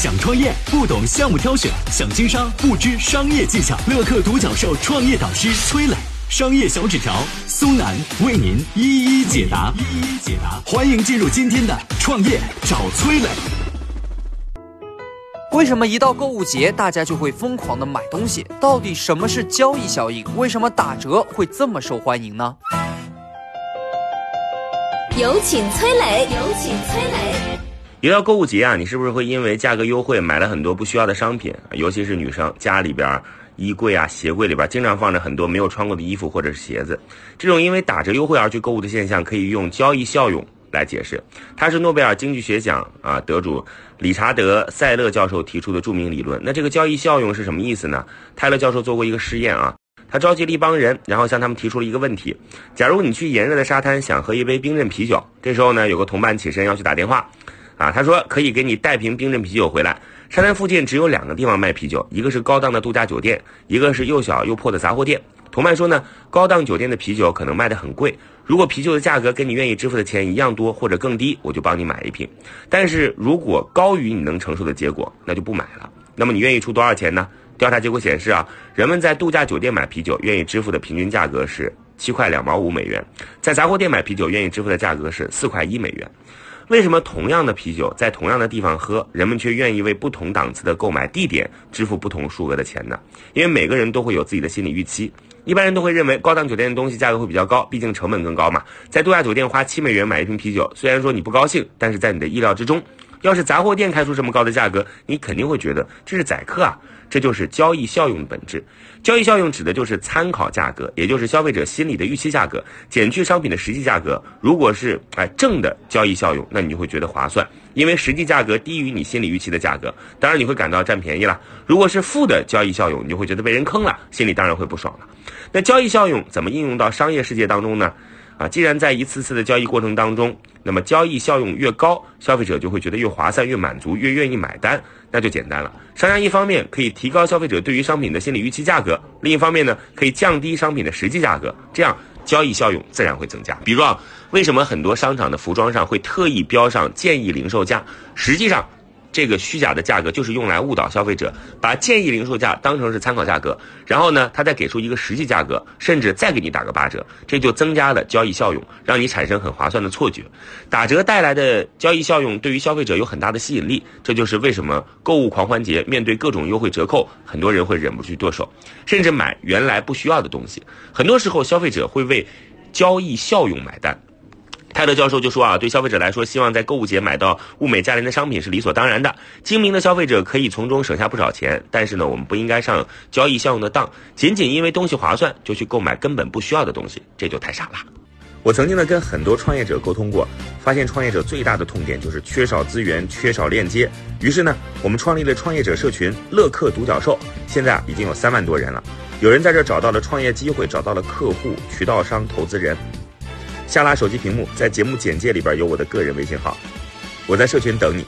想创业不懂项目挑选，想经商不知商业技巧。乐客独角兽创业导师崔磊，商业小纸条苏楠为您一一解答。一一解答，欢迎进入今天的创业找崔磊。为什么一到购物节，大家就会疯狂的买东西？到底什么是交易效应？为什么打折会这么受欢迎呢？有请崔磊，有请崔磊。一到购物节啊，你是不是会因为价格优惠买了很多不需要的商品？尤其是女生，家里边衣柜啊、鞋柜里边经常放着很多没有穿过的衣服或者是鞋子。这种因为打折优惠而去购物的现象，可以用交易效用来解释。它是诺贝尔经济学奖啊得主理查德·塞勒教授提出的著名理论。那这个交易效用是什么意思呢？泰勒教授做过一个实验啊。他召集了一帮人，然后向他们提出了一个问题：假如你去炎热的沙滩想喝一杯冰镇啤酒，这时候呢，有个同伴起身要去打电话，啊，他说可以给你带瓶冰镇啤酒回来。沙滩附近只有两个地方卖啤酒，一个是高档的度假酒店，一个是又小又破的杂货店。同伴说呢，高档酒店的啤酒可能卖得很贵，如果啤酒的价格跟你愿意支付的钱一样多或者更低，我就帮你买一瓶。但是如果高于你能承受的结果，那就不买了。那么你愿意出多少钱呢？调查结果显示啊，人们在度假酒店买啤酒愿意支付的平均价格是七块两毛五美元，在杂货店买啤酒愿意支付的价格是四块一美元。为什么同样的啤酒在同样的地方喝，人们却愿意为不同档次的购买地点支付不同数额的钱呢？因为每个人都会有自己的心理预期。一般人都会认为高档酒店的东西价格会比较高，毕竟成本更高嘛。在度假酒店花七美元买一瓶啤酒，虽然说你不高兴，但是在你的意料之中。要是杂货店开出这么高的价格，你肯定会觉得这是宰客啊！这就是交易效用的本质。交易效用指的就是参考价格，也就是消费者心里的预期价格减去商品的实际价格。如果是哎正的交易效用，那你就会觉得划算，因为实际价格低于你心理预期的价格，当然你会感到占便宜了。如果是负的交易效用，你就会觉得被人坑了，心里当然会不爽了。那交易效用怎么应用到商业世界当中呢？啊，既然在一次次的交易过程当中，那么交易效用越高，消费者就会觉得越划算、越满足、越愿意买单，那就简单了。商家一方面可以提高消费者对于商品的心理预期价格，另一方面呢，可以降低商品的实际价格，这样交易效用自然会增加。比如啊，为什么很多商场的服装上会特意标上建议零售价？实际上。这个虚假的价格就是用来误导消费者，把建议零售价当成是参考价格，然后呢，他再给出一个实际价格，甚至再给你打个八折，这就增加了交易效用，让你产生很划算的错觉。打折带来的交易效用对于消费者有很大的吸引力，这就是为什么购物狂欢节面对各种优惠折扣，很多人会忍不住剁手，甚至买原来不需要的东西。很多时候，消费者会为交易效用买单。泰勒教授就说啊，对消费者来说，希望在购物节买到物美价廉的商品是理所当然的。精明的消费者可以从中省下不少钱，但是呢，我们不应该上交易效用的当，仅仅因为东西划算就去购买根本不需要的东西，这就太傻了。我曾经呢跟很多创业者沟通过，发现创业者最大的痛点就是缺少资源、缺少链接。于是呢，我们创立了创业者社群乐客独角兽，现在啊已经有三万多人了。有人在这找到了创业机会，找到了客户、渠道商、投资人。下拉手机屏幕，在节目简介里边有我的个人微信号，我在社群等你。